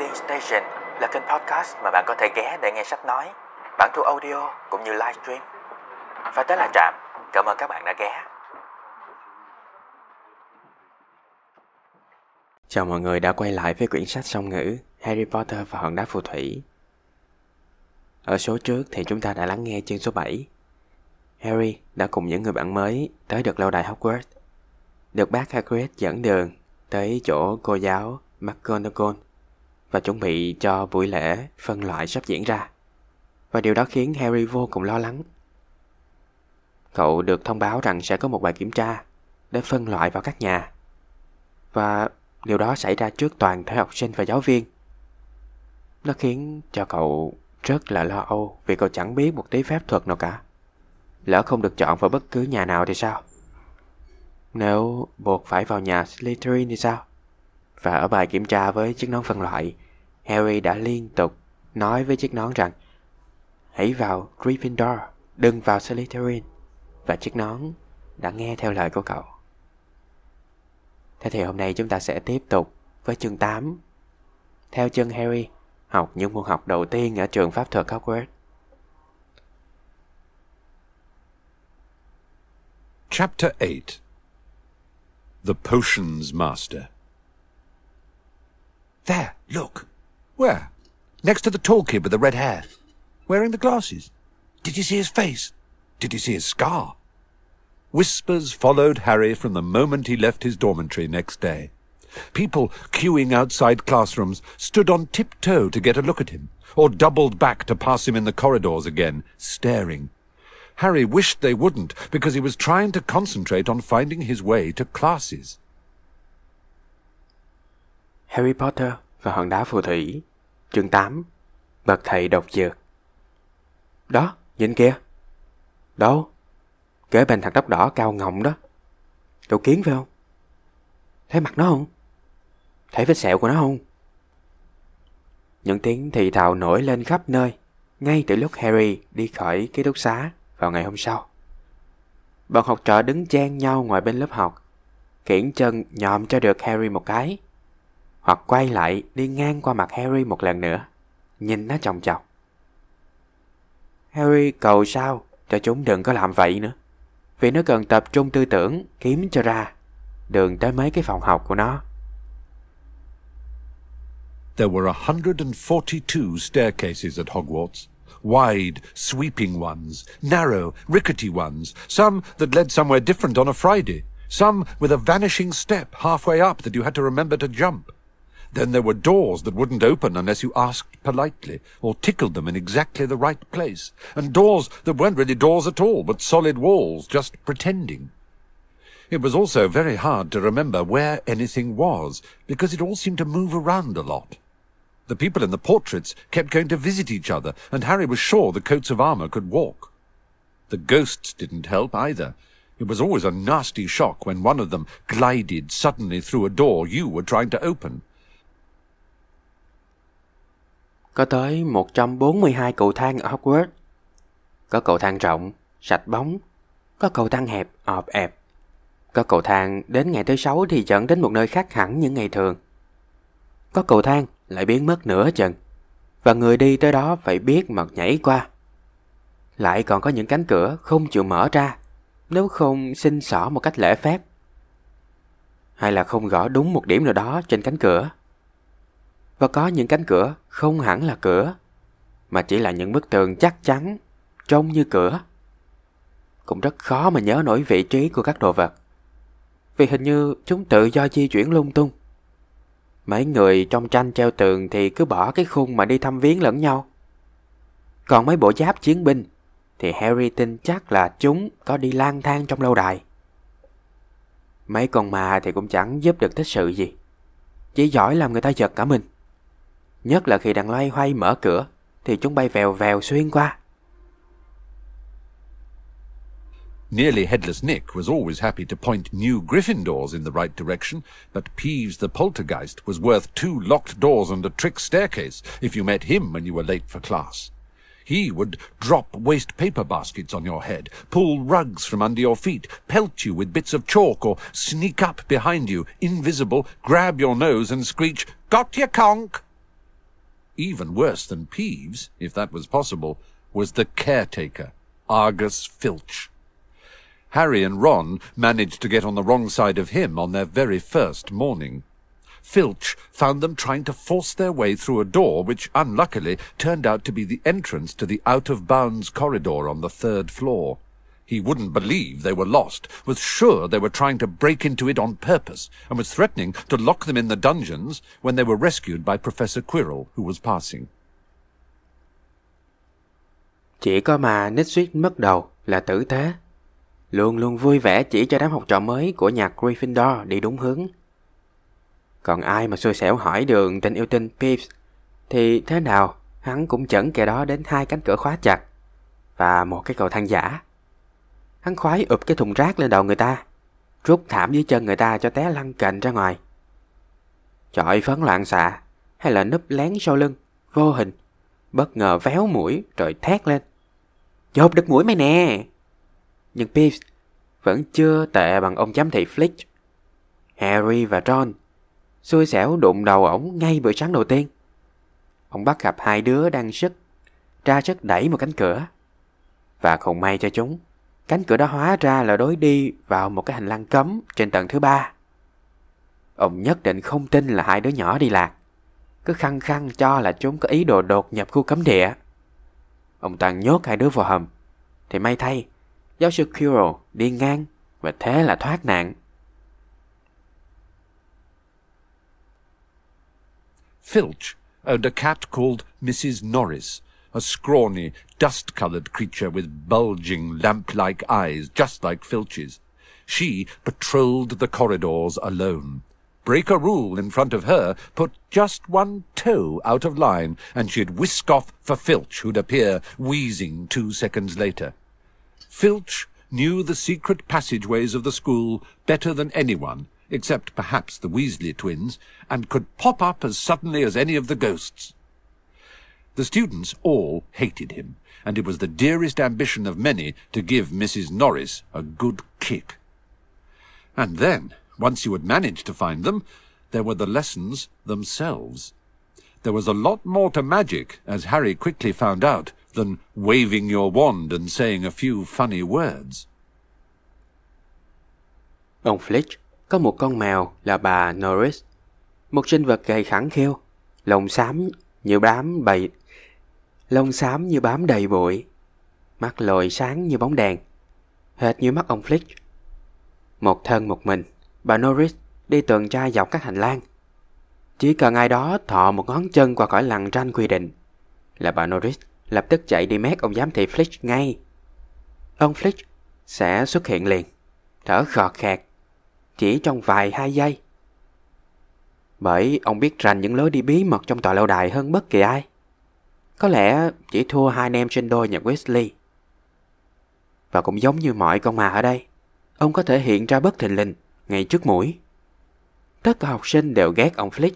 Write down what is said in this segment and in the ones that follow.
Reading Station là kênh podcast mà bạn có thể ghé để nghe sách nói, bản thu audio cũng như livestream. Và tới là Trạm, cảm ơn các bạn đã ghé. Chào mọi người đã quay lại với quyển sách song ngữ Harry Potter và hòn đá phù thủy. Ở số trước thì chúng ta đã lắng nghe chương số 7. Harry đã cùng những người bạn mới tới được lâu đài Hogwarts. Được bác Hagrid dẫn đường tới chỗ cô giáo McGonagall và chuẩn bị cho buổi lễ phân loại sắp diễn ra. Và điều đó khiến Harry vô cùng lo lắng. Cậu được thông báo rằng sẽ có một bài kiểm tra để phân loại vào các nhà. Và điều đó xảy ra trước toàn thể học sinh và giáo viên. Nó khiến cho cậu rất là lo âu vì cậu chẳng biết một tí phép thuật nào cả. Lỡ không được chọn vào bất cứ nhà nào thì sao? Nếu buộc phải vào nhà Slytherin thì sao? Và ở bài kiểm tra với chiếc nón phân loại, Harry đã liên tục nói với chiếc nón rằng Hãy vào Gryffindor, đừng vào Slytherin. Và chiếc nón đã nghe theo lời của cậu. Thế thì hôm nay chúng ta sẽ tiếp tục với chương 8. Theo chân Harry, học những môn học đầu tiên ở trường pháp thuật Hogwarts. Chapter 8 The Potions Master There, look. Where? Next to the tall kid with the red hair. Wearing the glasses. Did you see his face? Did you see his scar? Whispers followed Harry from the moment he left his dormitory next day. People queuing outside classrooms stood on tiptoe to get a look at him, or doubled back to pass him in the corridors again, staring. Harry wished they wouldn't, because he was trying to concentrate on finding his way to classes. Harry Potter và hòn đá phù thủy Chương 8 Bậc thầy độc dược Đó, nhìn kìa Đâu? Kế bên thằng tóc đỏ cao ngọng đó Cậu kiến phải không? Thấy mặt nó không? Thấy vết sẹo của nó không? Những tiếng thì thào nổi lên khắp nơi Ngay từ lúc Harry đi khỏi ký túc xá vào ngày hôm sau Bọn học trò đứng chen nhau ngoài bên lớp học Kiển chân nhòm cho được Harry một cái hoặc quay lại đi ngang qua mặt Harry một lần nữa, nhìn nó chòng chọc. Harry cầu sao cho chúng đừng có làm vậy nữa, vì nó cần tập trung tư tưởng kiếm cho ra đường tới mấy cái phòng học của nó. There were 142 staircases at Hogwarts. Wide, sweeping ones, narrow, rickety ones, some that led somewhere different on a Friday, some with a vanishing step halfway up that you had to remember to jump. Then there were doors that wouldn't open unless you asked politely, or tickled them in exactly the right place, and doors that weren't really doors at all, but solid walls, just pretending. It was also very hard to remember where anything was, because it all seemed to move around a lot. The people in the portraits kept going to visit each other, and Harry was sure the coats of armour could walk. The ghosts didn't help either. It was always a nasty shock when one of them glided suddenly through a door you were trying to open. Có tới 142 cầu thang ở Hogwarts. Có cầu thang rộng, sạch bóng. Có cầu thang hẹp, ọp ẹp. Có cầu thang đến ngày thứ sáu thì dẫn đến một nơi khác hẳn những ngày thường. Có cầu thang lại biến mất nửa chừng. Và người đi tới đó phải biết mà nhảy qua. Lại còn có những cánh cửa không chịu mở ra nếu không xin xỏ một cách lễ phép. Hay là không gõ đúng một điểm nào đó trên cánh cửa. Và có những cánh cửa không hẳn là cửa, mà chỉ là những bức tường chắc chắn, trông như cửa. Cũng rất khó mà nhớ nổi vị trí của các đồ vật, vì hình như chúng tự do di chuyển lung tung. Mấy người trong tranh treo tường thì cứ bỏ cái khung mà đi thăm viếng lẫn nhau. Còn mấy bộ giáp chiến binh thì Harry tin chắc là chúng có đi lang thang trong lâu đài. Mấy con ma thì cũng chẳng giúp được tích sự gì. Chỉ giỏi làm người ta giật cả mình. Nhất là khi đang loay hoay mở cửa Thì chúng bay vèo vèo xuyên qua Nearly Headless Nick was always happy to point new Gryffindors in the right direction, but Peeves the Poltergeist was worth two locked doors and a trick staircase if you met him when you were late for class. He would drop waste paper baskets on your head, pull rugs from under your feet, pelt you with bits of chalk, or sneak up behind you, invisible, grab your nose and screech, Got your conk! Even worse than Peeves, if that was possible, was the caretaker, Argus Filch. Harry and Ron managed to get on the wrong side of him on their very first morning. Filch found them trying to force their way through a door which, unluckily, turned out to be the entrance to the out-of-bounds corridor on the third floor. He wouldn't believe they were lost, was sure they were trying to break into it on purpose, and was threatening to lock them in the dungeons when they were rescued by Professor Quirrell, who was passing. Chỉ có mà nít mất đầu là tử thế. Luôn luôn vui vẻ chỉ cho đám học trò mới của nhà Gryffindor đi đúng hướng. Còn ai mà xui xẻo hỏi đường tình yêu tinh Peeves thì thế nào hắn cũng chẩn kẻ đó đến hai cánh cửa khóa chặt và một cái cầu thang giả. Hắn khoái ụp cái thùng rác lên đầu người ta, rút thảm dưới chân người ta cho té lăn cành ra ngoài. Chọi phấn loạn xạ hay là núp lén sau lưng, vô hình, bất ngờ véo mũi rồi thét lên. Chộp được mũi mày nè! Nhưng Pips vẫn chưa tệ bằng ông giám thị Flick. Harry và Ron xui xẻo đụng đầu ổng ngay buổi sáng đầu tiên. Ông bắt gặp hai đứa đang sức, ra sức đẩy một cánh cửa. Và không may cho chúng, cánh cửa đó hóa ra là đối đi vào một cái hành lang cấm trên tầng thứ ba. Ông nhất định không tin là hai đứa nhỏ đi lạc, cứ khăng khăng cho là chúng có ý đồ đột nhập khu cấm địa. Ông toàn nhốt hai đứa vào hầm, thì may thay, giáo sư Kuro đi ngang và thế là thoát nạn. Filch owned a cat called Mrs. Norris, a scrawny, dust-coloured creature with bulging, lamp-like eyes, just like Filch's. She patrolled the corridors alone. Break a rule in front of her, put just one toe out of line, and she'd whisk off for Filch, who'd appear wheezing two seconds later. Filch knew the secret passageways of the school better than anyone, except perhaps the Weasley twins, and could pop up as suddenly as any of the ghosts. The students all hated him, and it was the dearest ambition of many to give Mrs. Norris a good kick. And then, once you had managed to find them, there were the lessons themselves. There was a lot more to magic, as Harry quickly found out, than waving your wand and saying a few funny words. Ông Fletch có một con mèo là bà Norris, một sinh vật gầy khẳng khiu, lông xám như bám bầy, lông xám như bám đầy bụi, mắt lồi sáng như bóng đèn, hệt như mắt ông Flick. Một thân một mình, bà Norris đi tuần tra dọc các hành lang. Chỉ cần ai đó thọ một ngón chân qua khỏi lằn ranh quy định, là bà Norris lập tức chạy đi mét ông giám thị Flick ngay. Ông Flick sẽ xuất hiện liền, thở khọt khẹt, chỉ trong vài hai giây. Bởi ông biết rành những lối đi bí mật trong tòa lâu đài hơn bất kỳ ai. Có lẽ chỉ thua hai anh em trên đôi nhà Weasley. Và cũng giống như mọi con mà ở đây, ông có thể hiện ra bất thình lình ngay trước mũi. Tất cả học sinh đều ghét ông Flick.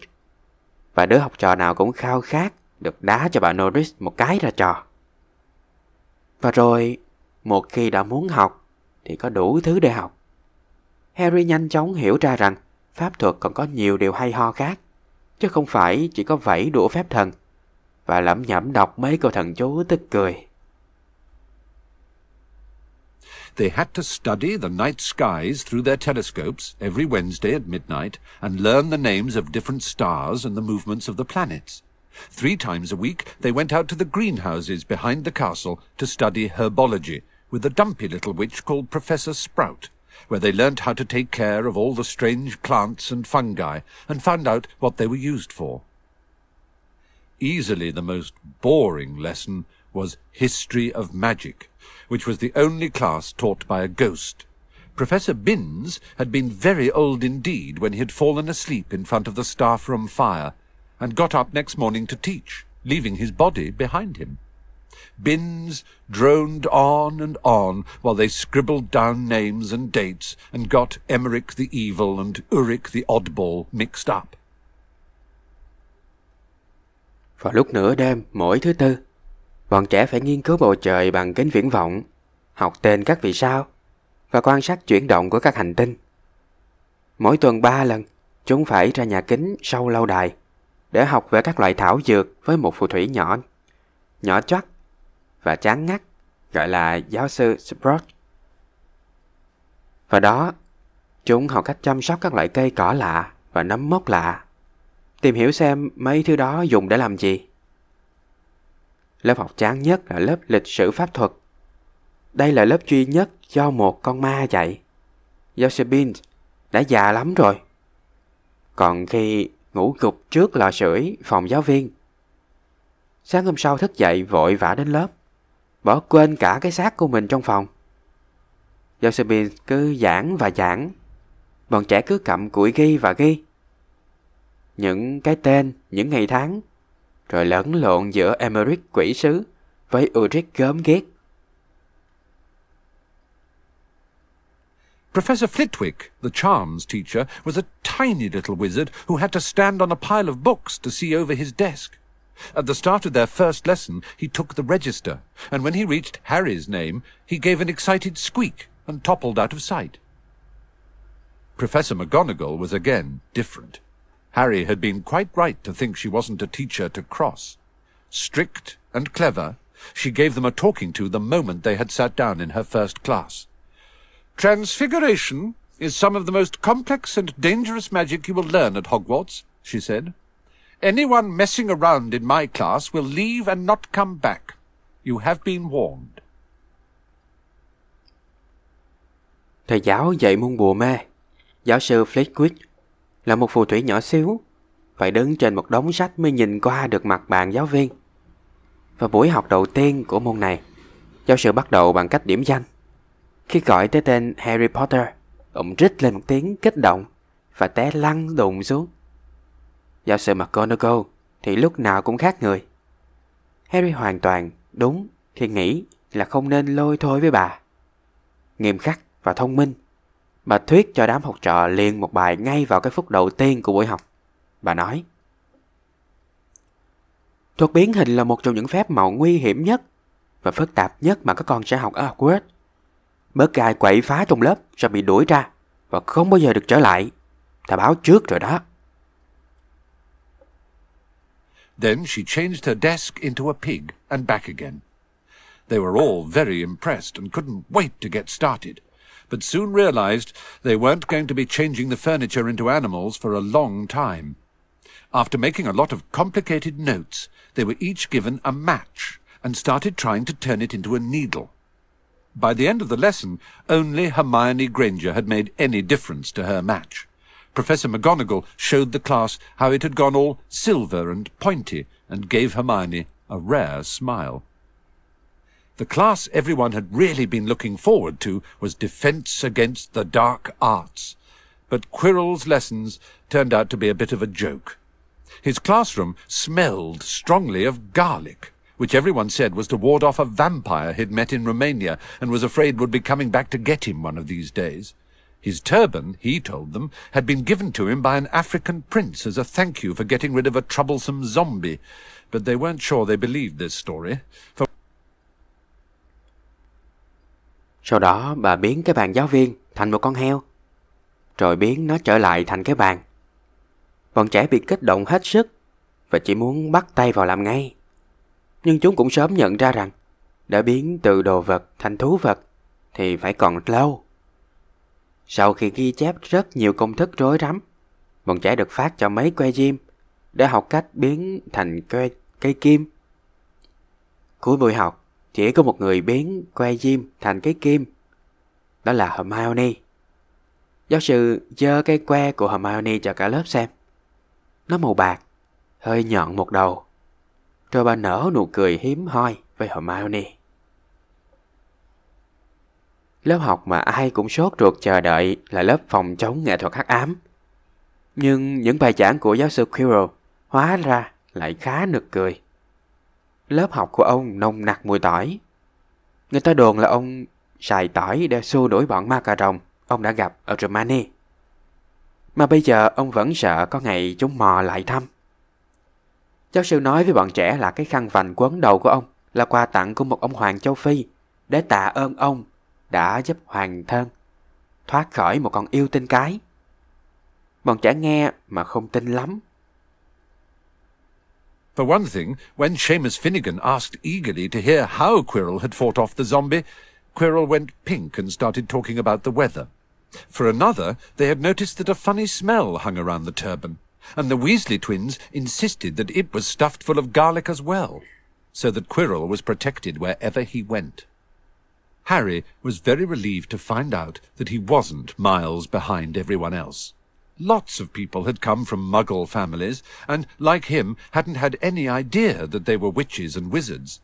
Và đứa học trò nào cũng khao khát được đá cho bà Norris một cái ra trò. Và rồi, một khi đã muốn học, thì có đủ thứ để học. Harry nhanh chóng hiểu ra rằng pháp thuật còn có nhiều điều hay ho khác, chứ không phải chỉ có vẫy đũa phép thần và lẩm nhẩm đọc mấy câu thần chú tức cười. They had to study the night skies through their telescopes every Wednesday at midnight and learn the names of different stars and the movements of the planets. Three times a week they went out to the greenhouses behind the castle to study herbology with a dumpy little witch called Professor Sprout, where they learnt how to take care of all the strange plants and fungi and found out what they were used for. Easily the most boring lesson was History of Magic, which was the only class taught by a ghost. Professor Binns had been very old indeed when he had fallen asleep in front of the staff room fire, and got up next morning to teach, leaving his body behind him. Binns droned on and on while they scribbled down names and dates and got Emmerich the Evil and Uric the Oddball mixed up. Vào lúc nửa đêm mỗi thứ tư, bọn trẻ phải nghiên cứu bầu trời bằng kính viễn vọng, học tên các vì sao và quan sát chuyển động của các hành tinh. Mỗi tuần ba lần, chúng phải ra nhà kính sau lâu đài để học về các loại thảo dược với một phù thủy nhỏ, nhỏ choắt và chán ngắt gọi là giáo sư Sprout. Và đó, chúng học cách chăm sóc các loại cây cỏ lạ và nấm mốc lạ. Tìm hiểu xem mấy thứ đó dùng để làm gì. Lớp học chán nhất là lớp lịch sử pháp thuật. Đây là lớp duy nhất do một con ma dạy. Giáo đã già lắm rồi. Còn khi ngủ gục trước lò sưởi phòng giáo viên. Sáng hôm sau thức dậy vội vã đến lớp, bỏ quên cả cái xác của mình trong phòng. Giáo cứ giảng và giảng, bọn trẻ cứ cầm cụi ghi và ghi. Những cái tên, những ngày tháng, rồi lẫn lộn giữa Emmerich quỷ sứ với Ulrich gớm ghét. Professor Flitwick, the charms teacher, was a tiny little wizard who had to stand on a pile of books to see over his desk. At the start of their first lesson, he took the register, and when he reached Harry's name, he gave an excited squeak and toppled out of sight. Professor McGonagall was again different. Harry had been quite right to think she wasn't a teacher to cross. Strict and clever, she gave them a talking to the moment they had sat down in her first class. Transfiguration is some of the most complex and dangerous magic you will learn at Hogwarts, she said. Anyone messing around in my class will leave and not come back. You have been warned. Thầy giáo dạy môn bùa mê, giáo sư Flitwick, là một phù thủy nhỏ xíu, phải đứng trên một đống sách mới nhìn qua được mặt bàn giáo viên. Và buổi học đầu tiên của môn này, giáo sư bắt đầu bằng cách điểm danh. Khi gọi tới tên Harry Potter, ông rít lên một tiếng kích động và té lăn đùng xuống. Giáo sư McGonagall thì lúc nào cũng khác người. Harry hoàn toàn đúng khi nghĩ là không nên lôi thôi với bà. Nghiêm khắc và thông minh, bà thuyết cho đám học trò liền một bài ngay vào cái phút đầu tiên của buổi học. Bà nói, Thuật biến hình là một trong những phép màu nguy hiểm nhất và phức tạp nhất mà các con sẽ học ở Hogwarts. Bớt ai quậy phá trong lớp sẽ bị đuổi ra và không bao giờ được trở lại. Ta báo trước rồi đó. Then she changed her desk into a pig and back again. They were all very impressed and couldn't wait to get started, but soon realized they weren't going to be changing the furniture into animals for a long time. After making a lot of complicated notes, they were each given a match and started trying to turn it into a needle. By the end of the lesson, only Hermione Granger had made any difference to her match. Professor McGonagall showed the class how it had gone all silver and pointy and gave Hermione a rare smile. The class everyone had really been looking forward to was Defence Against the Dark Arts, but Quirrell's lessons turned out to be a bit of a joke. His classroom smelled strongly of garlic, which everyone said was to ward off a vampire he'd met in Romania and was afraid would be coming back to get him one of these days. His turban, he told them, had been given to him by an African prince as a thank you for getting rid of a troublesome zombie, but they weren't sure they believed this story, for Sau đó bà biến cái bàn giáo viên thành một con heo, rồi biến nó trở lại thành cái bàn. Bọn trẻ bị kích động hết sức và chỉ muốn bắt tay vào làm ngay. Nhưng chúng cũng sớm nhận ra rằng đã biến từ đồ vật thành thú vật thì phải còn lâu. Sau khi ghi chép rất nhiều công thức rối rắm, bọn trẻ được phát cho mấy que diêm để học cách biến thành que cây kim. Cuối buổi học, chỉ có một người biến que diêm thành cái kim. Đó là Hermione. Giáo sư giơ cây que của Hermione cho cả lớp xem. Nó màu bạc, hơi nhọn một đầu. Rồi bà nở nụ cười hiếm hoi với Hermione. Lớp học mà ai cũng sốt ruột chờ đợi là lớp phòng chống nghệ thuật hắc ám. Nhưng những bài giảng của giáo sư Quirrell hóa ra lại khá nực cười. Lớp học của ông nồng nặc mùi tỏi. Người ta đồn là ông xài tỏi để xua đuổi bọn ma cà rồng ông đã gặp ở Romani. Mà bây giờ ông vẫn sợ có ngày chúng mò lại thăm. Giáo sư nói với bọn trẻ là cái khăn vành quấn đầu của ông là quà tặng của một ông hoàng châu Phi để tạ ơn ông đã giúp hoàng thân thoát khỏi một con yêu tinh cái. Bọn trẻ nghe mà không tin lắm. For one thing, when Seamus Finnegan asked eagerly to hear how Quirrell had fought off the zombie, Quirrell went pink and started talking about the weather. For another, they had noticed that a funny smell hung around the turban, and the Weasley twins insisted that it was stuffed full of garlic as well, so that Quirrell was protected wherever he went. Harry was very relieved to find out that he wasn't miles behind everyone else. Lots of people had come from Muggle families, and, like him, hadn't had any idea that they were witches and wizards.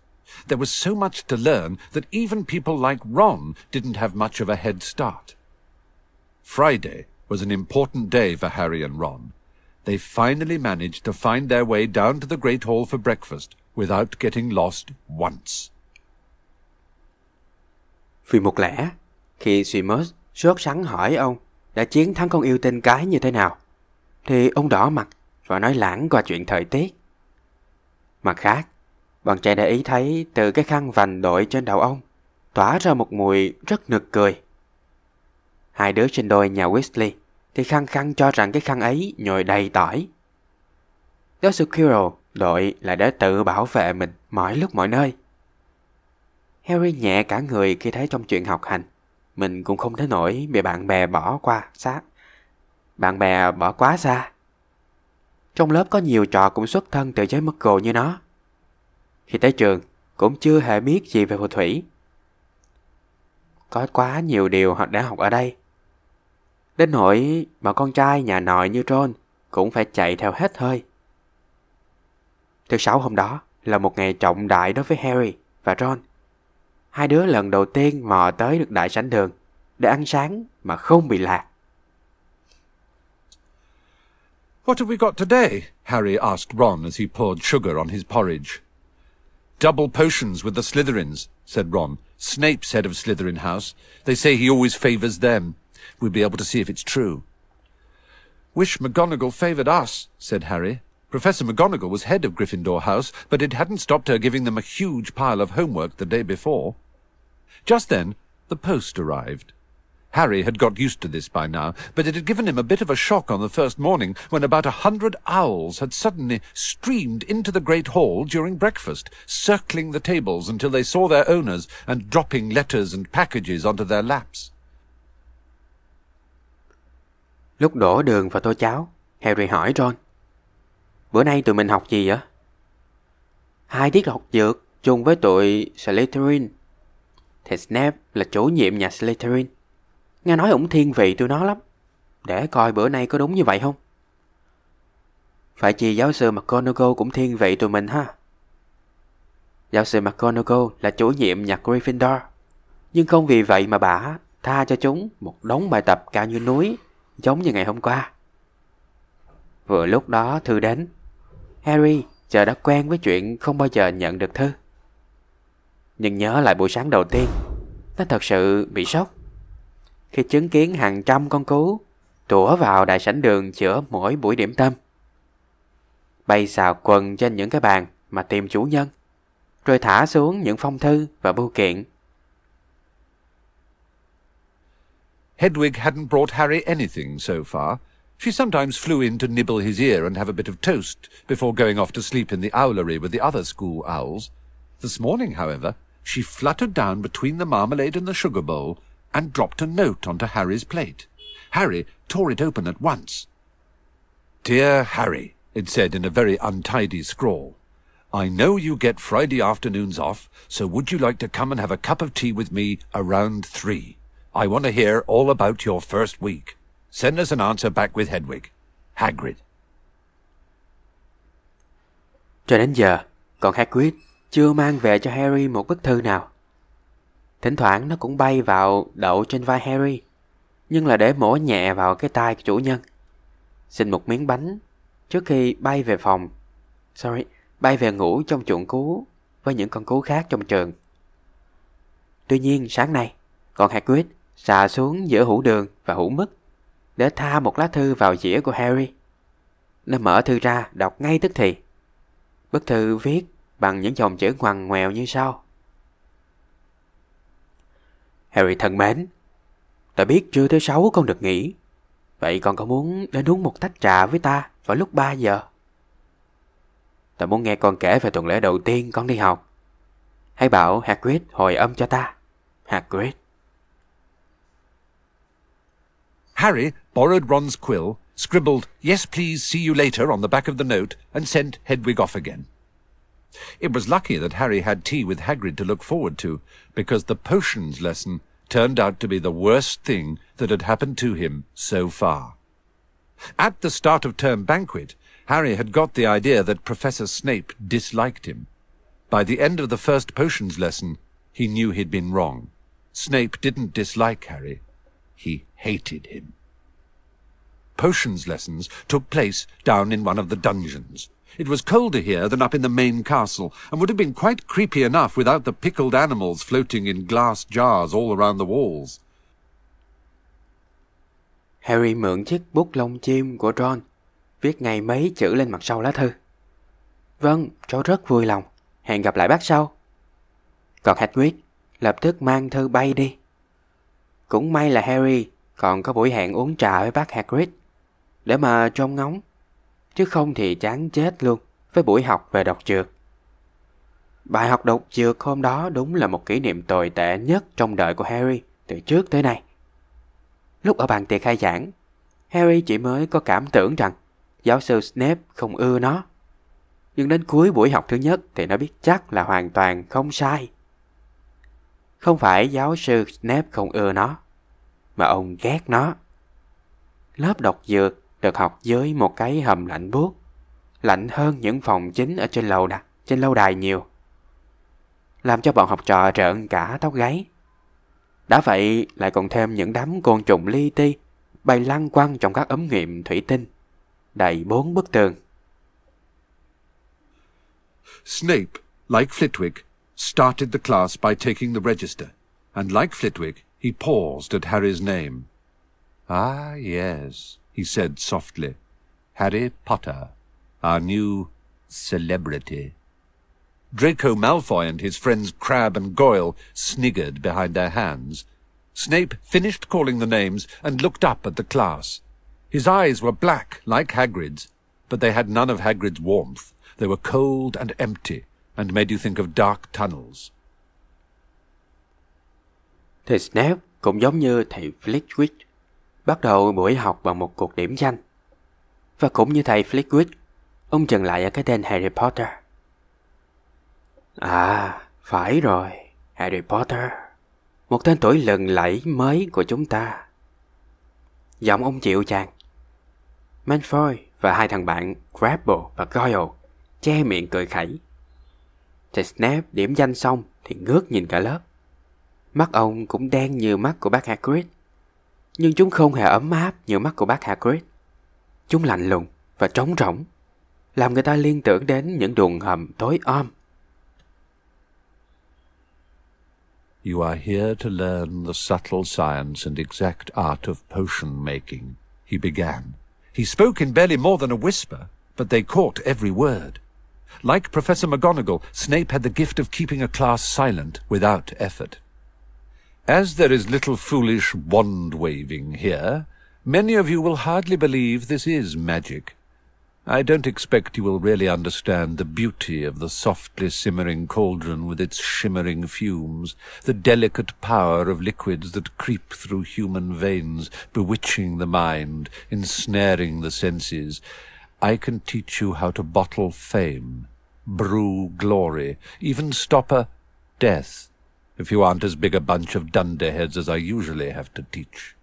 There was so much to learn that even people like Ron didn't have much of a head start. Friday was an important day for Harry and Ron. They finally managed to find their way down to the Great Hall for breakfast without getting lost once. Vì một lẽ, khi Seamus sốt sắng hỏi ông đã chiến thắng con yêu tinh cái như thế nào, thì ông đỏ mặt và nói lãng qua chuyện thời tiết. Mặt khác, bọn trẻ để ý thấy từ cái khăn vành đội trên đầu ông tỏa ra một mùi rất nực cười. Hai đứa sinh đôi nhà Weasley thì khăng khăng cho rằng cái khăn ấy nhồi đầy tỏi. Giáo sư Quirrell đội là để tự bảo vệ mình mọi lúc mọi nơi. Harry nhẹ cả người khi thấy trong chuyện học hành, mình cũng không thể nổi bị bạn bè bỏ qua xa. Bạn bè bỏ quá xa. Trong lớp có nhiều trò cũng xuất thân từ giới mất Muggle như nó. Khi tới trường, cũng chưa hề biết gì về phù thủy. Có quá nhiều điều họ đã học ở đây. Đến nỗi mà con trai nhà nội như Ron cũng phải chạy theo hết hơi. Thứ sáu hôm đó là một ngày trọng đại đối với Harry và Ron. Hai đứa lần đầu tiên mò tới được đại sảnh đường để ăn sáng mà không bị lạc. What have we got today? Harry asked Ron as he poured sugar on his porridge. Double potions with the Slytherins, said Ron. Snape's head of Slytherin House. They say he always favours them. We'll be able to see if it's true. Wish McGonagall favoured us, said Harry. Professor McGonagall was head of Gryffindor House, but it hadn't stopped her giving them a huge pile of homework the day before. Just then, the post arrived. Harry had got used to this by now, but it had given him a bit of a shock on the first morning when about a hundred owls had suddenly streamed into the great hall during breakfast, circling the tables until they saw their owners and dropping letters and packages onto their laps. Lúc đổ đường vào tô cháo, Harry hỏi Ron. Bữa nay tụi mình học gì vậy? Hai tiết học dược chung với tụi Slytherin. Thì Snape là chủ nhiệm nhà Slytherin. Nghe nói ổng thiên vị tụi nó lắm. Để coi bữa nay có đúng như vậy không? Phải chi giáo sư McGonagall cũng thiên vị tụi mình ha? Giáo sư McGonagall là chủ nhiệm nhà Gryffindor. Nhưng không vì vậy mà bà tha cho chúng một đống bài tập cao như núi giống như ngày hôm qua. Vừa lúc đó thư đến, Harry giờ đã quen với chuyện không bao giờ nhận được thư. Nhưng nhớ lại buổi sáng đầu tiên, nó thật sự bị sốc. Khi chứng kiến hàng trăm con cú tủa vào đại sảnh đường chữa mỗi buổi điểm tâm. Bay xào quần trên những cái bàn mà tìm chủ nhân, rồi thả xuống những phong thư và bưu kiện Hedwig hadn't brought Harry anything so far. She sometimes flew in to nibble his ear and have a bit of toast before going off to sleep in the owlery with the other school owls. This morning, however, she fluttered down between the marmalade and the sugar bowl and dropped a note onto Harry's plate. Harry tore it open at once. Dear Harry, it said in a very untidy scrawl, I know you get Friday afternoons off, so would you like to come and have a cup of tea with me around three? I want to hear all about your first week. Send us an answer back with Hedwig. Hagrid. Cho đến giờ, còn Hagrid chưa mang về cho Harry một bức thư nào. Thỉnh thoảng nó cũng bay vào đậu trên vai Harry, nhưng là để mổ nhẹ vào cái tai của chủ nhân. Xin một miếng bánh trước khi bay về phòng. Sorry, bay về ngủ trong chuồng cú với những con cú khác trong trường. Tuy nhiên sáng nay, con Hagrid xà xuống giữa hũ đường và hũ mứt để tha một lá thư vào dĩa của Harry. Nó mở thư ra đọc ngay tức thì. Bức thư viết bằng những dòng chữ ngoằn ngoèo như sau. Harry thân mến, ta biết trưa thứ sáu con được nghỉ. Vậy con có muốn đến uống một tách trà với ta vào lúc 3 giờ? Ta muốn nghe con kể về tuần lễ đầu tiên con đi học. Hãy bảo Hagrid hồi âm cho ta. Hagrid. Harry borrowed Ron's quill, scribbled, Yes, please, see you later on the back of the note, and sent Hedwig off again. It was lucky that Harry had tea with Hagrid to look forward to, because the potions lesson turned out to be the worst thing that had happened to him so far. At the start of term banquet, Harry had got the idea that Professor Snape disliked him. By the end of the first potions lesson, he knew he'd been wrong. Snape didn't dislike Harry. He hated him. Potions lessons took place down in one of the dungeons. It was colder here than up in the main castle, and would have been quite creepy enough without the pickled animals floating in glass jars all around the walls. Harry mượn chiếc bút lông chim của Ron, viết ngay mấy chữ lên mặt sau lá thư. Vâng, cháu rất vui lòng. Hẹn gặp lại bác sau. Còn Hagrid lập tức mang thư bay đi. Cũng may là Harry còn có buổi hẹn uống trà với bác Hagrid để mà trông ngóng. Chứ không thì chán chết luôn với buổi học về đọc trượt. Bài học đọc trượt hôm đó đúng là một kỷ niệm tồi tệ nhất trong đời của Harry từ trước tới nay. Lúc ở bàn tiệc khai giảng, Harry chỉ mới có cảm tưởng rằng giáo sư Snape không ưa nó. Nhưng đến cuối buổi học thứ nhất thì nó biết chắc là hoàn toàn không sai. Không phải giáo sư Snape không ưa nó, mà ông ghét nó. Lớp độc dược được học dưới một cái hầm lạnh buốt, lạnh hơn những phòng chính ở trên lầu đà, trên lâu đài nhiều. Làm cho bọn học trò rợn cả tóc gáy. Đã vậy lại còn thêm những đám côn trùng li ti bay lăn quăng trong các ấm nghiệm thủy tinh, đầy bốn bức tường. Snape, like Flitwick, started the class by taking the register, and like Flitwick, he paused at Harry's name. Ah, yes, he said softly. Harry Potter, our new celebrity. Draco Malfoy and his friends Crabbe and Goyle sniggered behind their hands. Snape finished calling the names and looked up at the class. His eyes were black, like Hagrid's, but they had none of Hagrid's warmth. They were cold and empty, and made you think of dark tunnels. Thầy Snape cũng giống như thầy Flitwick, bắt đầu buổi học bằng một cuộc điểm danh. Và cũng như thầy Flitwick, ông dừng lại ở cái tên Harry Potter. À, phải rồi, Harry Potter. Một tên tuổi lừng lẫy mới của chúng ta. Giọng ông chịu chàng. Malfoy và hai thằng bạn Grapple và Goyle che miệng cười khẩy. Thầy Snape điểm danh xong thì ngước nhìn cả lớp. Mắt ông cũng đen như mắt của bác Hagrid. Nhưng chúng không hề ấm áp như mắt của bác Hagrid. Chúng lạnh lùng và trống rỗng, làm người ta liên tưởng đến những đường hầm tối om. You are here to learn the subtle science and exact art of potion making, he began. He spoke in barely more than a whisper, but they caught every word. Like Professor McGonagall, Snape had the gift of keeping a class silent without effort. As there is little foolish wand-waving here, many of you will hardly believe this is magic. I don't expect you will really understand the beauty of the softly simmering cauldron with its shimmering fumes, the delicate power of liquids that creep through human veins, bewitching the mind, ensnaring the senses. I can teach you how to bottle fame, brew glory, even stop a death, if you aren't as big a bunch of dunderheads as I usually have to teach.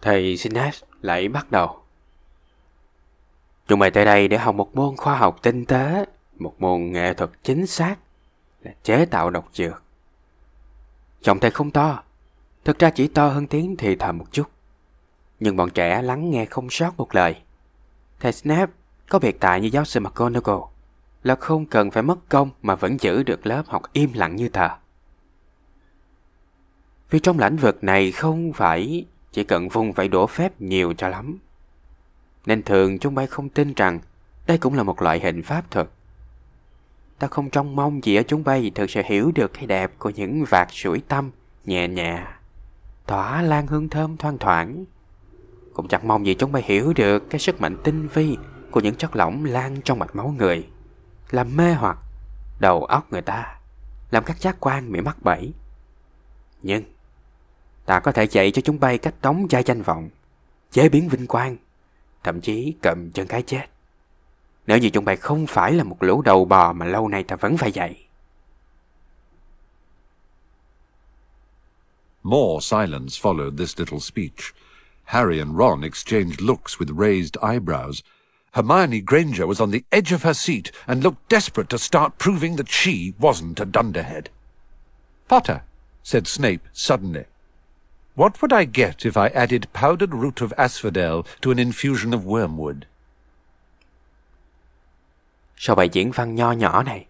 Thầy Snape lại bắt đầu. Chúng mày tới đây để học một môn khoa học tinh tế, một môn nghệ thuật chính xác là chế tạo độc dược. Giọng thầy không to, thực ra chỉ to hơn tiếng thì thầm một chút. Nhưng bọn trẻ lắng nghe không sót một lời. Thầy snap có biệt tại như giáo sư McGonagall là không cần phải mất công mà vẫn giữ được lớp học im lặng như tờ. Vì trong lãnh vực này không phải chỉ cần vung phải đổ phép nhiều cho lắm. Nên thường chúng bay không tin rằng đây cũng là một loại hình pháp thuật. Ta không trông mong gì ở chúng bay thực sự hiểu được cái đẹp của những vạt sủi tâm nhẹ nhẹ, tỏa lan hương thơm thoang thoảng. Cũng chẳng mong gì chúng bay hiểu được cái sức mạnh tinh vi của những chất lỏng lan trong mạch máu người, làm mê hoặc đầu óc người ta, làm các giác quan bị mắc bẫy. Nhưng ta có thể dạy cho chúng bay cách đóng chai danh vọng, chế biến vinh quang, thậm chí cầm chân cái chết. Nếu như chúng bay không phải là một lũ đầu bò mà lâu nay ta vẫn phải dạy. More silence followed this little speech. Harry and Ron exchanged looks with raised eyebrows. Hermione Granger was on the edge of her seat and looked desperate to start proving that she wasn't a dunderhead. Potter, said Snape suddenly, what would I get if I added powdered root of asphodel to an infusion of wormwood? Sau bài diễn văn nho nhỏ này,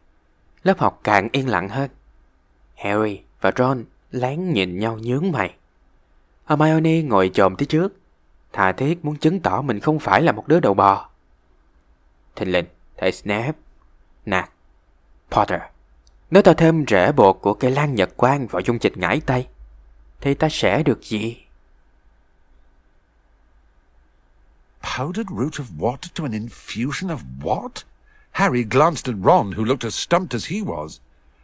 lớp học càng yên lặng hơn. Harry và Ron lén nhìn nhau nhướng mày. À, Hermione ngồi chồm tới trước, thà thiết muốn chứng tỏ mình không phải là một đứa đầu bò. Thình lình, thầy Snape, nạt, Potter, nếu ta thêm rễ bột của cây lan nhật quang vào dung dịch ngải tay, thì ta sẽ được gì? Powdered root of what to an infusion of what? Harry glanced at Ron, who looked as stumped as he was.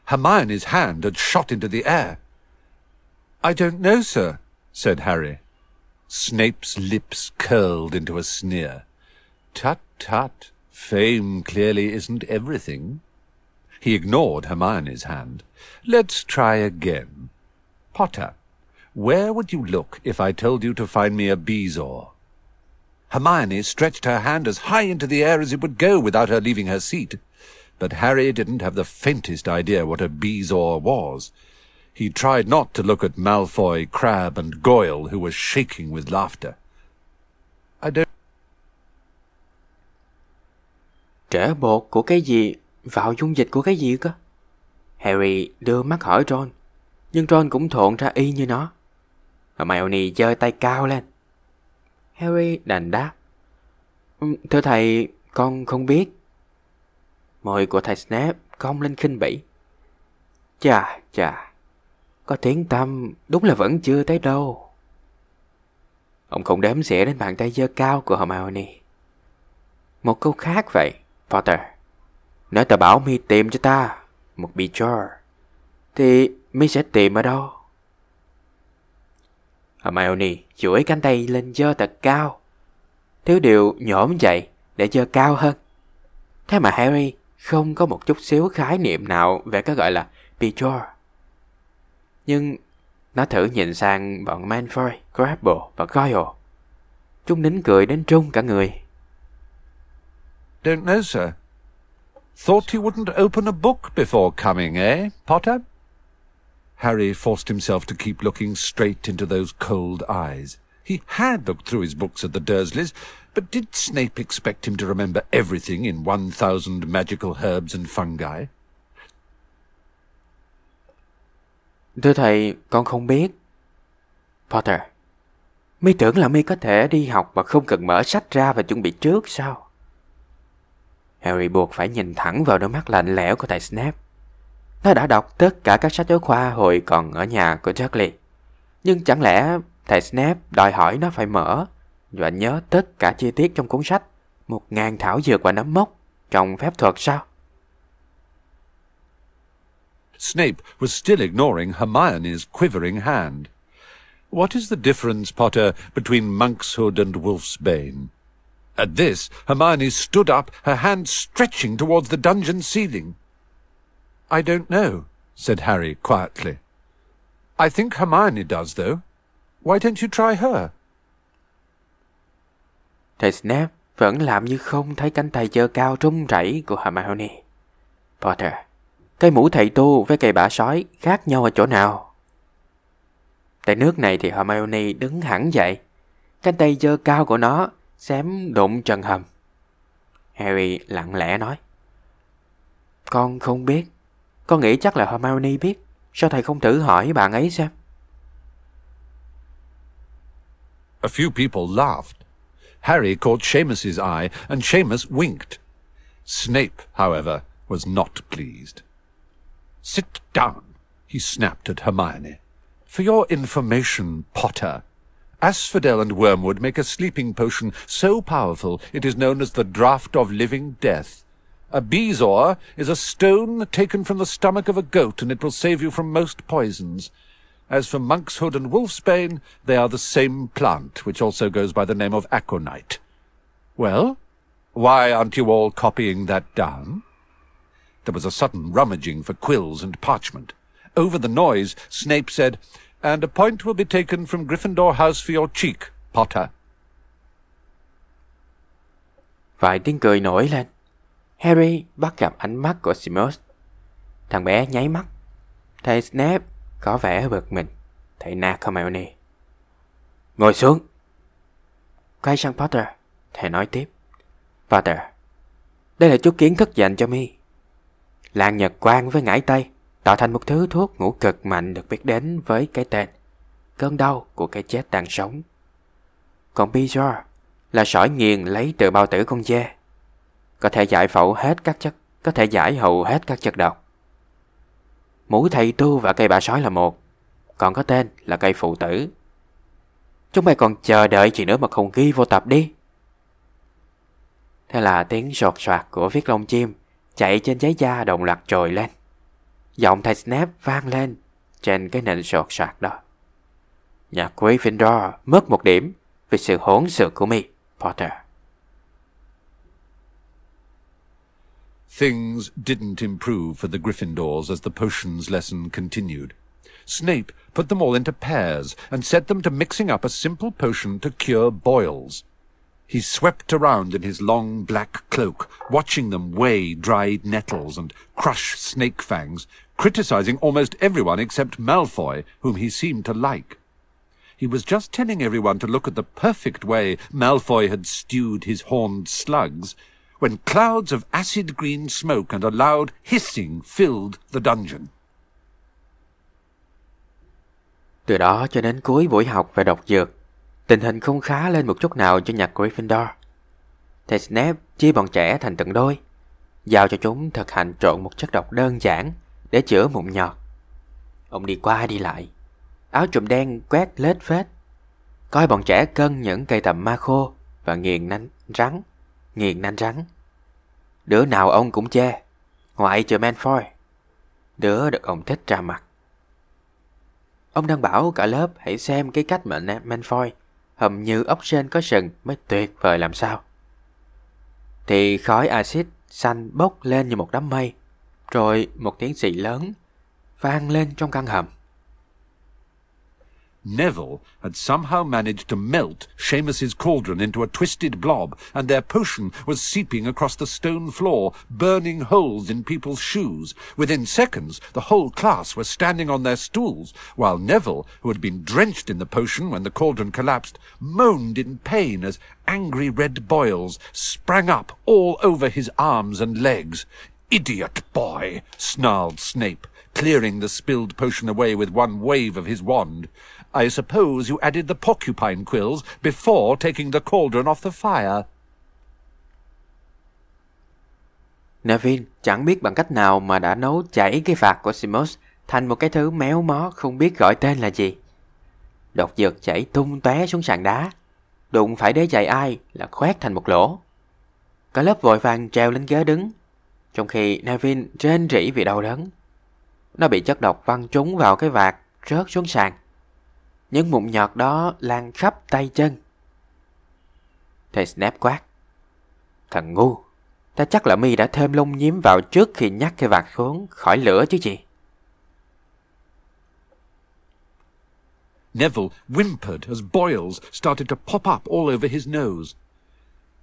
Hermione's hand had shot into the air. I don't know, sir, said Harry. Snape's lips curled into a sneer. Tut, tut. Fame clearly isn't everything. He ignored Hermione's hand. Let's try again. Potter, where would you look if I told you to find me a bezoar? Hermione stretched her hand as high into the air as it would go without her leaving her seat. But Harry didn't have the faintest idea what a bezoar was. He tried not to look at Malfoy, Crabbe, and Goyle, who were shaking with laughter. I don't... Trễ bột của cái gì vào dung dịch của cái gì cơ? Harry đưa mắt hỏi Ron, nhưng Ron cũng thộn ra y như nó. Hermione giơ tay cao lên. Harry đành đáp. Ừ, thưa thầy, con không biết. Môi của thầy Snape cong lên khinh bỉ. Chà, chà, có tiếng tâm đúng là vẫn chưa tới đâu. Ông không đếm xỉa đến bàn tay dơ cao của Hermione. Một câu khác vậy, Potter. Nếu ta bảo mi tìm cho ta một Beacher, thì mi sẽ tìm ở đâu? Hermione chuỗi cánh tay lên dơ thật cao. Thiếu điều nhổm dậy để dơ cao hơn. Thế mà Harry không có một chút xíu khái niệm nào về cái gọi là Beacher. Nhưng nó thử nhìn sang bọn Manfoy, Grapple và Goyle. Chúng nín cười đến trung cả người. Don't know, sir. Thought he wouldn't open a book before coming, eh, Potter? Harry forced himself to keep looking straight into those cold eyes. He had looked through his books at the Dursleys, but did Snape expect him to remember everything in one thousand magical herbs and fungi? Thưa thầy, con không biết. Potter, mi tưởng là mi có thể đi học mà không cần mở sách ra và chuẩn bị trước sao? Harry buộc phải nhìn thẳng vào đôi mắt lạnh lẽo của thầy Snape. Nó đã đọc tất cả các sách giáo khoa hồi còn ở nhà của Dudley. Nhưng chẳng lẽ thầy Snape đòi hỏi nó phải mở và nhớ tất cả chi tiết trong cuốn sách một ngàn thảo dược và nấm mốc trong phép thuật sao? Snape was still ignoring Hermione's quivering hand. What is the difference, Potter, between monkshood and wolfsbane? At this, Hermione stood up, her hand stretching towards the dungeon ceiling. I don't know, said Harry quietly. I think Hermione does, though. Why don't you try her? Thầy Snape vẫn làm như không thấy cánh tay giơ cao rung rẩy của Hermione. Potter, cây mũ thầy tu với cây bả sói khác nhau ở chỗ nào? Tại nước này thì Hermione đứng hẳn dậy. Cánh tay dơ cao của nó xém đụng trần hầm. Harry lặng lẽ nói. Con không biết. Con nghĩ chắc là Hermione biết. Sao thầy không thử hỏi bạn ấy xem? A few people laughed. Harry caught Seamus's eye, and Seamus winked. Snape, however, was not pleased. Sit down, he snapped at Hermione. For your information, Potter, Asphodel and wormwood make a sleeping potion so powerful it is known as the draught of living death. A bezoar is a stone taken from the stomach of a goat, and it will save you from most poisons. As for monkshood and wolfsbane, they are the same plant, which also goes by the name of aconite. Well, why aren't you all copying that down? There was a sudden rummaging for quills and parchment. Over the noise, Snape said, And a point will be taken from Gryffindor House for your cheek, Potter. Vài tiếng cười nổi lên. Harry bắt gặp ánh mắt của Seamus. Thằng bé nháy mắt. Thầy Snape có vẻ bực mình. Thầy nạt Hermione. Ngồi xuống. Quay sang Potter. Thầy nói tiếp. Potter, đây là chút kiến thức dành cho mi. Lan Nhật Quang với ngải Tây tạo thành một thứ thuốc ngủ cực mạnh được biết đến với cái tên cơn đau của cái chết đang sống. Còn Bizarre là sỏi nghiền lấy từ bao tử con dê. Có thể giải phẫu hết các chất, có thể giải hầu hết các chất độc. Mũ thầy tu và cây bà sói là một, còn có tên là cây phụ tử. Chúng mày còn chờ đợi gì nữa mà không ghi vô tập đi. Thế là tiếng sột soạt của viết lông chim chạy trên giấy da đồng loạt trồi lên. Giọng thầy Snap vang lên trên cái nền sột soạt đó. Nhà Gryffindor mất một điểm vì sự hỗn sự của mi, Potter. Things didn't improve for the Gryffindors as the potions lesson continued. Snape put them all into pairs and set them to mixing up a simple potion to cure boils. He swept around in his long black cloak, watching them weigh dried nettles and crush snake fangs, criticizing almost everyone except Malfoy, whom he seemed to like. He was just telling everyone to look at the perfect way Malfoy had stewed his horned slugs, when clouds of acid green smoke and a loud hissing filled the dungeon. Từ đó cho đến cuối buổi học về độc dược, tình hình không khá lên một chút nào cho nhà Gryffindor. Thầy Snape chia bọn trẻ thành từng đôi, giao cho chúng thực hành trộn một chất độc đơn giản để chữa mụn nhọt. Ông đi qua đi lại, áo trùm đen quét lết phết, coi bọn trẻ cân những cây tầm ma khô và nghiền nanh rắn, nghiền nanh rắn. Đứa nào ông cũng chê, ngoại trừ Malfoy. Đứa được ông thích ra mặt. Ông đang bảo cả lớp hãy xem cái cách mà Malfoy hầm như ốc sên có sừng mới tuyệt vời làm sao. Thì khói axit xanh bốc lên như một đám mây, rồi một tiếng xì lớn vang lên trong căn hầm. Neville had somehow managed to melt Seamus's cauldron into a twisted blob, and their potion was seeping across the stone floor, burning holes in people's shoes. Within seconds, the whole class were standing on their stools, while Neville, who had been drenched in the potion when the cauldron collapsed, moaned in pain as angry red boils sprang up all over his arms and legs. Idiot boy, snarled Snape, clearing the spilled potion away with one wave of his wand. I suppose you added the porcupine quills before taking the cauldron off the fire. Neville chẳng biết bằng cách nào mà đã nấu chảy cái vạt của Simos thành một cái thứ méo mó không biết gọi tên là gì. Độc dược chảy tung tóe xuống sàn đá, đụng phải đế giày ai là khoét thành một lỗ. Cả lớp vội vàng treo lên ghế đứng, trong khi Neville rên rỉ vì đau đớn. Nó bị chất độc văng trúng vào cái vạt, rớt xuống sàn. Những mụn nhọt đó lan khắp tay chân. Thầy Snap quát. Thằng ngu, ta chắc là mi đã thêm lông nhím vào trước khi nhắc cái vạt xuống khỏi lửa chứ gì. Neville whimpered as boils started to pop up all over his nose.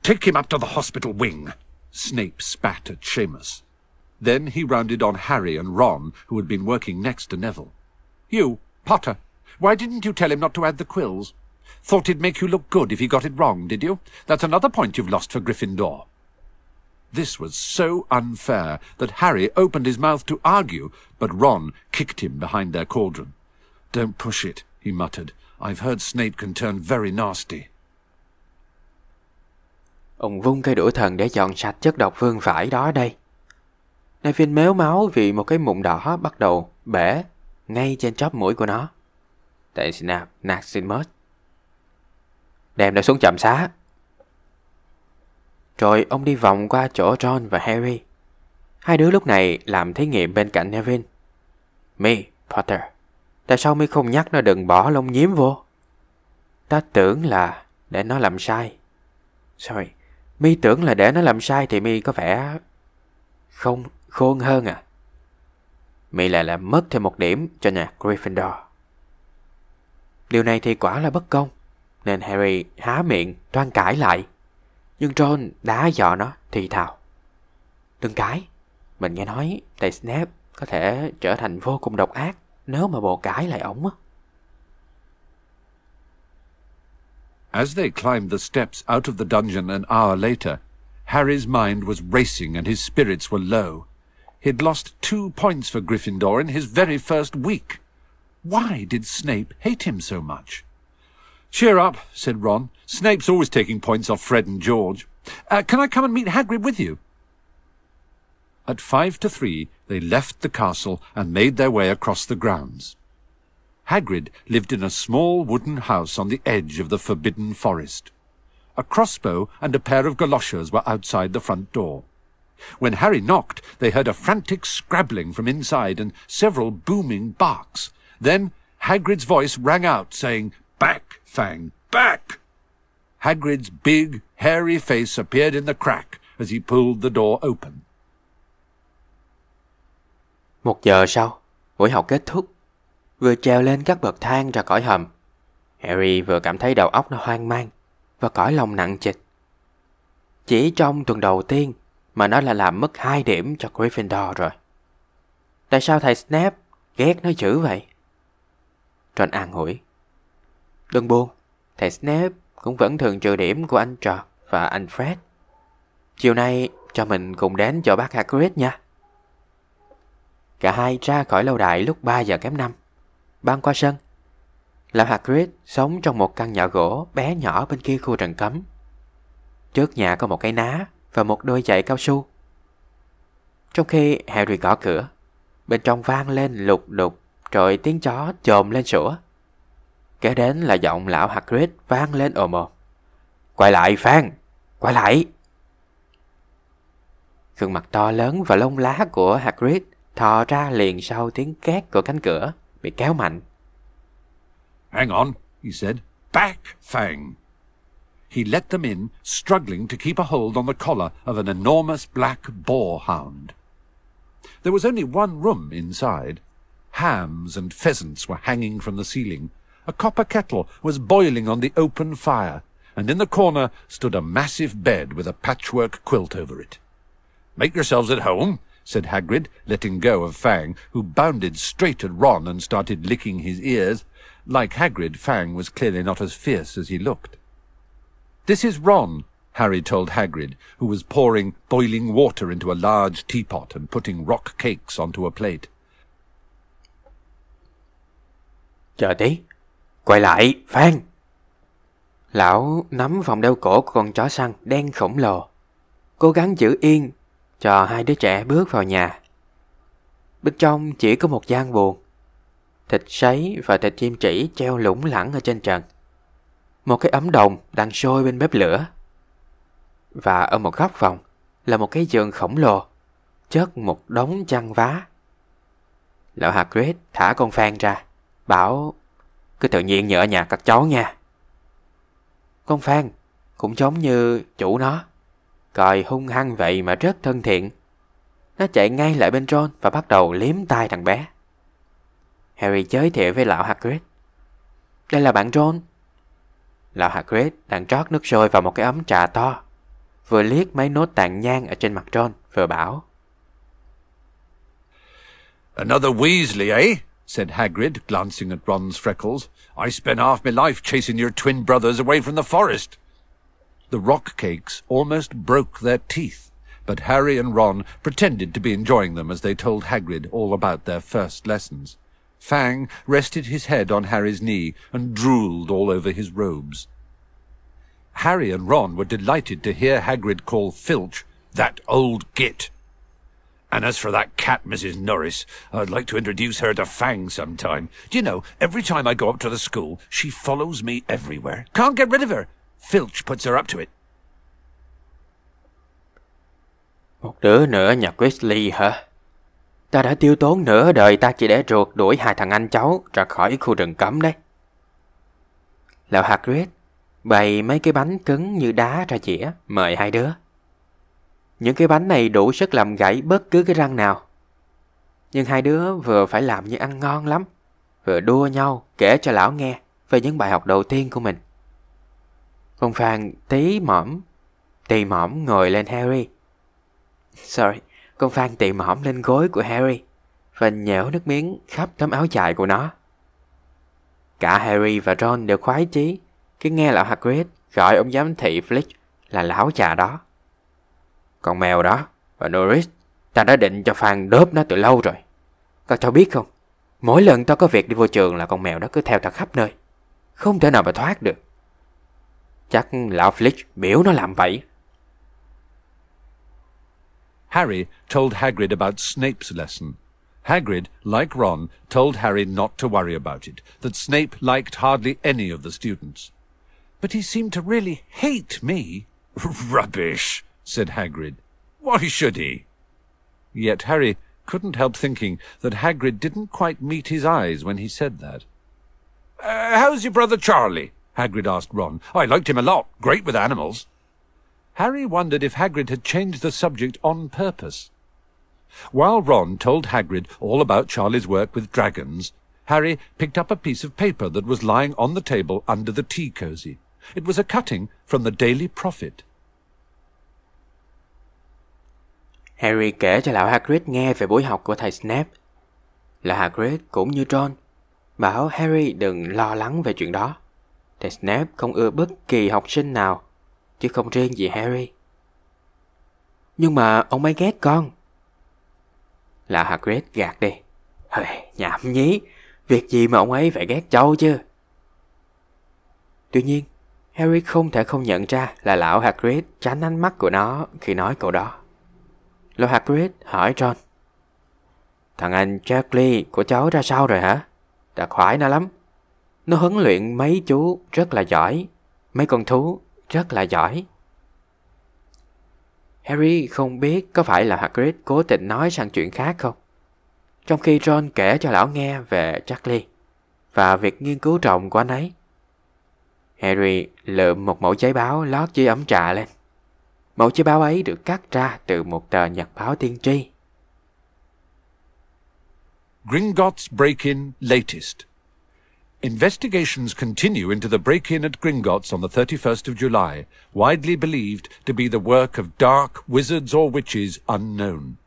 Take him up to the hospital wing, Snape spat at Seamus. Then he rounded on Harry and Ron, who had been working next to Neville. You, Potter, why didn't you tell him not to add the quills? Thought it'd make you look good if he got it wrong, did you? That's another point you've lost for Gryffindor. This was so unfair that Harry opened his mouth to argue, but Ron kicked him behind their cauldron. Don't push it, he muttered. I've heard Snape can turn very nasty. Ông vung cây đũa thần để dọn sạch chất độc vương vải đó đây. Neville méo máu vì một cái mụn đỏ bắt đầu bể ngay trên chóp mũi của nó. Tại Snap nạt Seamus. đem nó xuống chậm xá. Rồi ông đi vòng qua chỗ John và Harry. Hai đứa lúc này làm thí nghiệm bên cạnh Neville. Mi, Potter, tại sao mi không nhắc nó đừng bỏ lông nhím vô? Ta tưởng là để nó làm sai. Sorry, mi tưởng là để nó làm sai thì mi có vẻ không khôn hơn à? Mi lại làm mất thêm một điểm cho nhà Gryffindor. Điều này thì quả là bất công, nên Harry há miệng toan cãi lại. Nhưng Ron đá dọ nó thì thào. Đừng cãi, mình nghe nói thầy Snape có thể trở thành vô cùng độc ác nếu mà bồ cãi lại ổng á. As they climbed the steps out of the dungeon an hour later, Harry's mind was racing and his spirits were low. He'd lost two points for Gryffindor in his very first week. Why did Snape hate him so much? Cheer up, said Ron. Snape's always taking points off Fred and George. Uh, can I come and meet Hagrid with you? At five to three, they left the castle and made their way across the grounds. Hagrid lived in a small wooden house on the edge of the forbidden forest. A crossbow and a pair of galoshes were outside the front door. When Harry knocked, they heard a frantic scrabbling from inside and several booming barks. Then Hagrid's voice rang out, saying, Back, Fang, back! Hagrid's big, hairy face appeared in the crack as he pulled the door open. Một giờ sau, buổi học kết thúc. Vừa trèo lên các bậc thang ra khỏi hầm, Harry vừa cảm thấy đầu óc nó hoang mang và cõi lòng nặng trịch. Chỉ trong tuần đầu tiên mà nó là làm mất hai điểm cho Gryffindor rồi. Tại sao thầy Snape ghét nó dữ vậy? Ron an ủi. Đừng buồn, thầy Snape cũng vẫn thường trừ điểm của anh Trọt và anh Fred. Chiều nay cho mình cùng đến cho bác Hagrid nha. Cả hai ra khỏi lâu đài lúc 3 giờ kém 5. Băng qua sân. Lão Hagrid sống trong một căn nhà gỗ bé nhỏ bên kia khu rừng cấm. Trước nhà có một cái ná và một đôi giày cao su. Trong khi Harry gõ cửa, bên trong vang lên lục đục rồi tiếng chó chồm lên sủa. Kế đến là giọng lão Hagrid vang lên ồm ồm. Quay lại Phan! Quay lại! Gương mặt to lớn và lông lá của Hagrid thò ra liền sau tiếng két của cánh cửa bị kéo mạnh. Hang on, he said. Back, Fang! He let them in, struggling to keep a hold on the collar of an enormous black boar hound. There was only one room inside. Hams and pheasants were hanging from the ceiling. A copper kettle was boiling on the open fire, and in the corner stood a massive bed with a patchwork quilt over it. Make yourselves at home, said Hagrid, letting go of Fang, who bounded straight at Ron and started licking his ears. Like Hagrid, Fang was clearly not as fierce as he looked. This is Ron, Harry told Hagrid, who was pouring boiling water into a large teapot and putting rock cakes onto a plate. Chờ tí, quay lại, Phan! Lão nắm vòng đeo cổ của con chó săn đen khổng lồ, cố gắng giữ yên cho hai đứa trẻ bước vào nhà. Bên trong chỉ có một gian buồn, thịt sấy và thịt chim chỉ treo lủng lẳng ở trên trần. Một cái ấm đồng đang sôi bên bếp lửa. Và ở một góc phòng là một cái giường khổng lồ, chất một đống chăn vá. Lão Hagrid thả con Phan ra, bảo cứ tự nhiên như ở nhà các cháu nha. Con Phan cũng giống như chủ nó, coi hung hăng vậy mà rất thân thiện. Nó chạy ngay lại bên Ron và bắt đầu liếm tai thằng bé. Harry giới thiệu với lão Hagrid. Đây là bạn Ron. Lão Hagrid đang trót nước sôi vào một cái ấm trà to. Vừa liếc mấy nốt tàn nhang ở trên mặt Ron, vừa bảo. Another Weasley, eh? Said Hagrid, glancing at Ron's freckles. I spent half my life chasing your twin brothers away from the forest. The rock cakes almost broke their teeth, but Harry and Ron pretended to be enjoying them as they told Hagrid all about their first lessons. Fang rested his head on Harry's knee and drooled all over his robes. Harry and Ron were delighted to hear Hagrid call Filch that old git. And as for that cat, Mrs. Norris, I'd like to introduce her to Fang sometime. Do you know, every time I go up to the school, she follows me everywhere. Can't get rid of her. Filch puts her up to it. Một đứa nữa nhà Weasley hả? Ta đã tiêu tốn nửa đời ta chỉ để ruột đuổi hai thằng anh cháu ra khỏi khu rừng cấm đấy. Lão Hagrid bày mấy cái bánh cứng như đá ra dĩa mời hai đứa. Những cái bánh này đủ sức làm gãy bất cứ cái răng nào. Nhưng hai đứa vừa phải làm như ăn ngon lắm, vừa đua nhau kể cho lão nghe về những bài học đầu tiên của mình. Con Phan tí mỏm, tì mỏm ngồi lên Harry. Sorry, con Phan tì mỏm lên gối của Harry và nhễu nước miếng khắp tấm áo dài của nó. Cả Harry và Ron đều khoái chí khi nghe lão Hagrid gọi ông giám thị Flick là lão già đó. Con mèo đó và Norris, ta đã định cho Phan đớp nó từ lâu rồi. Các cháu biết không, mỗi lần tao có việc đi vô trường là con mèo đó cứ theo ta khắp nơi. Không thể nào mà thoát được. Chắc lão Flick biểu nó làm vậy. Harry told Hagrid about Snape's lesson. Hagrid, like Ron, told Harry not to worry about it, that Snape liked hardly any of the students. But he seemed to really hate me. Rubbish, said Hagrid. Why should he? Yet Harry couldn't help thinking that Hagrid didn't quite meet his eyes when he said that. Uh, how's your brother Charlie? Hagrid asked Ron. I liked him a lot. Great with animals. Harry wondered if Hagrid had changed the subject on purpose. While Ron told Hagrid all about Charlie's work with dragons, Harry picked up a piece of paper that was lying on the table under the tea cosy. It was a cutting from the Daily Prophet. Harry kể cho lão Hagrid nghe về buổi học của thầy Snape. Lão Hagrid cũng như Ron, bảo Harry đừng lo lắng về chuyện đó. Thầy Snape không ưa bất kỳ học sinh nào, chứ không riêng gì Harry. Nhưng mà ông ấy ghét con. Lão Hagrid gạt đi. Hời, nhảm nhí, việc gì mà ông ấy phải ghét cháu chứ? Tuy nhiên, Harry không thể không nhận ra là lão Hagrid tránh ánh mắt của nó khi nói câu đó. Lão Hagrid hỏi Ron. Thằng anh Charlie của cháu ra sao rồi hả? Đã khoái nó lắm. Nó huấn luyện mấy chú rất là giỏi. Mấy con thú rất là giỏi. Harry không biết có phải là Hagrid cố tình nói sang chuyện khác không. Trong khi Ron kể cho lão nghe về Charlie và việc nghiên cứu rộng của anh ấy. Harry lượm một mẫu giấy báo lót dưới ấm trà lên. Mẫu giấy báo ấy được cắt ra từ một tờ nhật báo tiên tri. Gringotts break-in latest. Investigations continue into the break-in at Gringotts on the 31st of July, widely believed to be the work of dark wizards or witches unknown.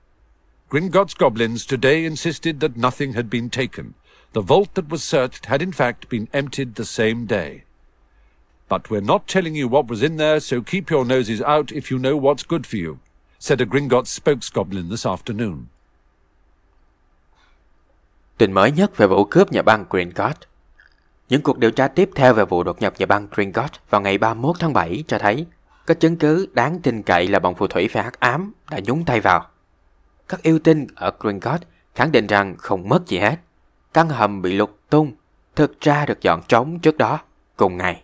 Gringotts goblins today insisted that nothing had been taken. The vault that was searched had in fact been emptied the same day. But we're not telling you what was in there, so keep your noses out if you know what's good for you, said a Gringotts spokesgoblin this afternoon. Tin mới nhất về vụ cướp nhà băng Gringotts. Những cuộc điều tra tiếp theo về vụ đột nhập nhà băng Gringotts vào ngày 31 tháng 7 cho thấy có chứng cứ đáng tin cậy là bọn phù thủy phái hắc ám đã nhúng tay vào. Các yêu tinh ở Gringotts khẳng định rằng không mất gì hết. Căn hầm bị lục tung, thực ra được dọn trống trước đó, cùng ngày.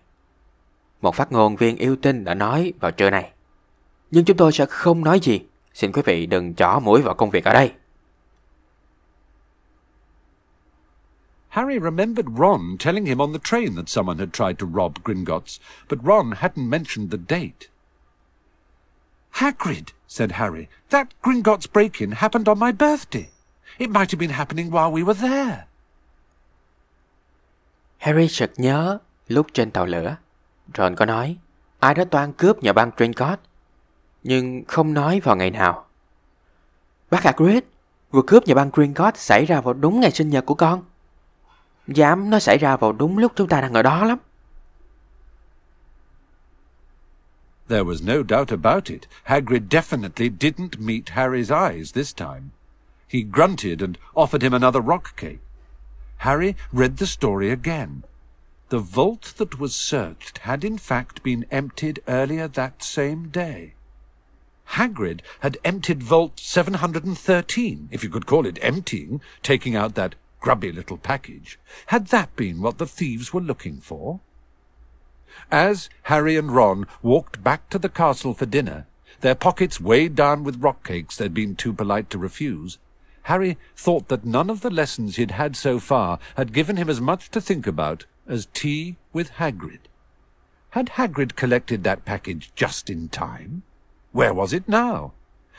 Một phát ngôn viên yêu tinh đã nói vào trưa này. Nhưng chúng tôi sẽ không nói gì. Xin quý vị đừng chỏ mũi vào công việc ở đây. Harry remembered Ron telling him on the train that someone had tried to rob Gringotts, but Ron hadn't mentioned the date. Hagrid, said Harry, that Gringotts break-in happened on my birthday. It might have been happening while we were there. Harry sực nhớ lúc trên tàu lửa. Ron có nói ai đó toan cướp nhà băng Trincott, nhưng không nói vào ngày nào. Bác Hagrid, vụ cướp nhà băng Trincott xảy ra vào đúng ngày sinh nhật của con. Dám nó xảy ra vào đúng lúc chúng ta đang ở đó lắm. There was no doubt about it. Hagrid definitely didn't meet Harry's eyes this time. He grunted and offered him another rock cake. Harry read the story again. The vault that was searched had in fact been emptied earlier that same day. Hagrid had emptied Vault 713, if you could call it emptying, taking out that grubby little package. Had that been what the thieves were looking for? As Harry and Ron walked back to the castle for dinner, their pockets weighed down with rock cakes they'd been too polite to refuse, Harry thought that none of the lessons he'd had so far had given him as much to think about as tea with Hagrid. Had Hagrid collected that package just in time? Where was it now?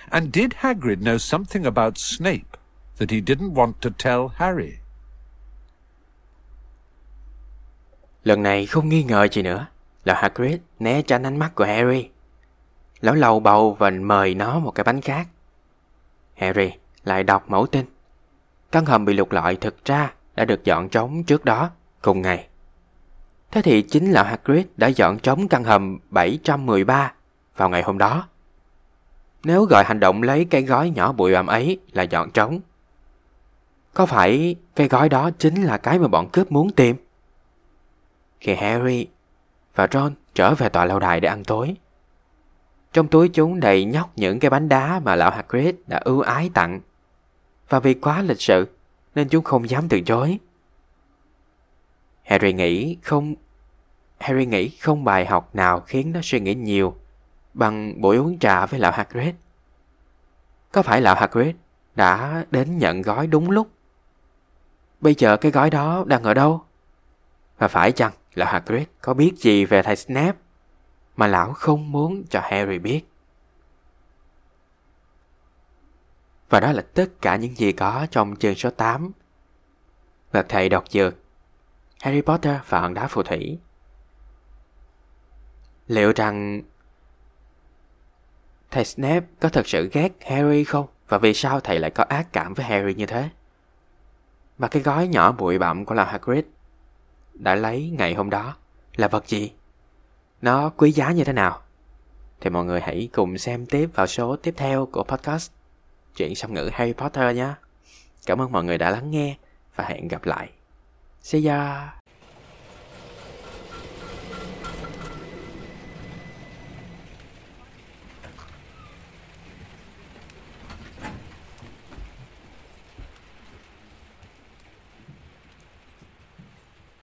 And did Hagrid know something about Snape that he didn't want to tell Harry? Lần này không nghi ngờ gì nữa là Hagrid né tránh ánh mắt của Harry. Lão lầu bầu và mời nó một cái bánh khác. Harry lại đọc mẫu tin. Căn hầm bị lục lọi thực ra đã được dọn trống trước đó, cùng ngày. Thế thì chính là Hagrid đã dọn trống căn hầm 713 vào ngày hôm đó. Nếu gọi hành động lấy cái gói nhỏ bụi bặm ấy là dọn trống, có phải cái gói đó chính là cái mà bọn cướp muốn tìm? Khi Harry và Ron trở về tòa lâu đài để ăn tối, trong túi chúng đầy nhóc những cái bánh đá mà lão Hagrid đã ưu ái tặng. Và vì quá lịch sự nên chúng không dám từ chối. Harry nghĩ không, Harry nghĩ không bài học nào khiến nó suy nghĩ nhiều bằng buổi uống trà với lão Hagrid. Có phải lão Hagrid đã đến nhận gói đúng lúc? Bây giờ cái gói đó đang ở đâu? Và phải chăng lão Hagrid có biết gì về thầy Snape mà lão không muốn cho Harry biết? Và đó là tất cả những gì có trong chương số 8. và thầy đọc dược Harry Potter và hòn đá phù thủy Liệu rằng thầy Snape có thật sự ghét Harry không? Và vì sao thầy lại có ác cảm với Harry như thế? Và cái gói nhỏ bụi bặm của lão Hagrid đã lấy ngày hôm đó là vật gì? Nó quý giá như thế nào? Thì mọi người hãy cùng xem tiếp vào số tiếp theo của podcast Chuyện song ngữ Harry Potter nhé. Cảm ơn mọi người đã lắng nghe và hẹn gặp lại. See ya!